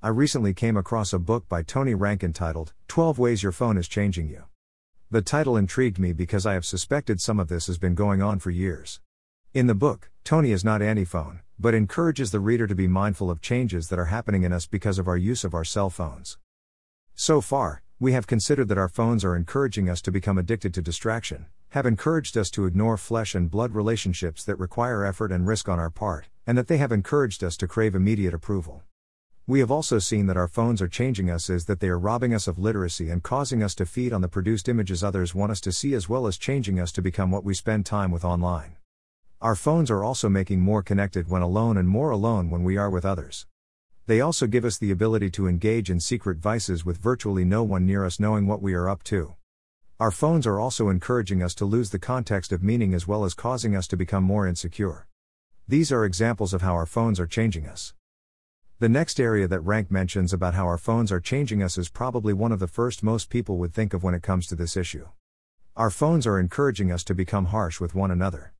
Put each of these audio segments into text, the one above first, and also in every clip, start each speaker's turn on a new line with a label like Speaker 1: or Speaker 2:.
Speaker 1: I recently came across a book by Tony Reinke entitled 12 Ways Your Phone is Changing You. The title intrigued me because I have suspected some of this has been going on for years. In the book, Tony is not anti phone, but encourages the reader to be mindful of changes that are happening in us because of our use of our cell phones. So far, we have considered that our phones are encouraging us to become addicted to distraction, have encouraged us to ignore flesh and blood relationships that require effort and risk on our part, and that they have encouraged us to crave immediate approval. We have also seen that our phones are changing us is that they are robbing us of literacy and causing us to feed on the produced images others want us to see as well as changing us to become what we spend time with online. Our phones are also making more connected when alone and more alone when we are with others. They also give us the ability to engage in secret vices with virtually no one near us knowing what we are up to. Our phones are also encouraging us to lose the context of meaning as well as causing us to become more insecure. These are examples of how our phones are changing us. The next area that Reinke mentions about how our phones are changing us is probably one of the first most people would think of when it comes to this issue. Our phones are encouraging us to become harsh with one another.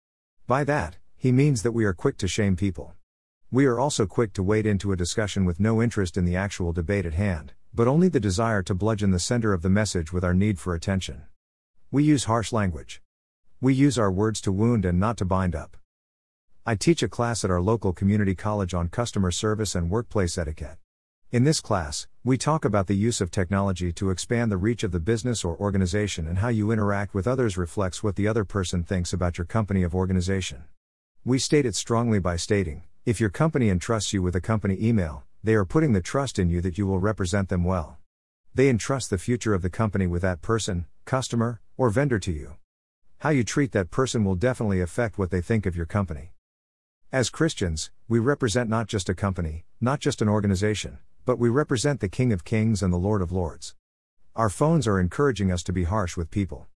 Speaker 1: By that, he means that we are quick to shame people. We are also quick to wade into a discussion with no interest in the actual debate at hand, but only the desire to bludgeon the sender of the message with our need for attention. We use harsh language. We use our words to wound and not to bind up. I teach a class at our local community college on customer service and workplace etiquette. In this class, we talk about the use of technology to expand the reach of the business or organization and how you interact with others reflects what the other person thinks about your company of organization. We state it strongly by stating, if your company entrusts you with a company email, they are putting the trust in you that you will represent them well. They entrust the future of the company with that person, customer, or vendor to you. How you treat that person will definitely affect what they think of your company. As Christians, we represent not just a company, not just an organization, but we represent the King of Kings and the Lord of Lords. Our phones are encouraging us to be harsh with people.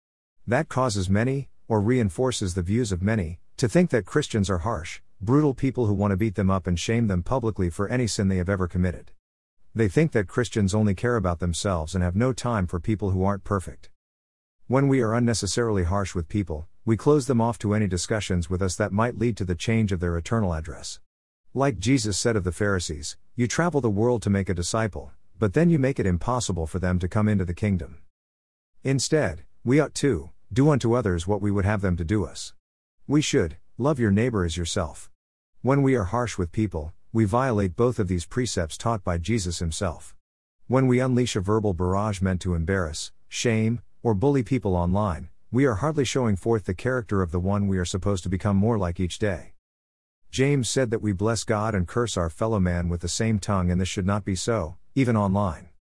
Speaker 1: That causes many, or reinforces the views of many, to think that Christians are harsh, brutal people who want to beat them up and shame them publicly for any sin they have ever committed. They think that Christians only care about themselves and have no time for people who aren't perfect. When we are unnecessarily harsh with people, we close them off to any discussions with us that might lead to the change of their eternal address. Like Jesus said of the Pharisees, you travel the world to make a disciple, but then you make it impossible for them to come into the kingdom. Instead, we ought to do unto others what we would have them to do us. We should love your neighbor as yourself. When we are harsh with people, we violate both of these precepts taught by Jesus himself. When we unleash a verbal barrage meant to embarrass, shame, or bully people online, we are hardly showing forth the character of the one we are supposed to become more like each day. James said that we bless God and curse our fellow man with the same tongue, and this should not be so, even online.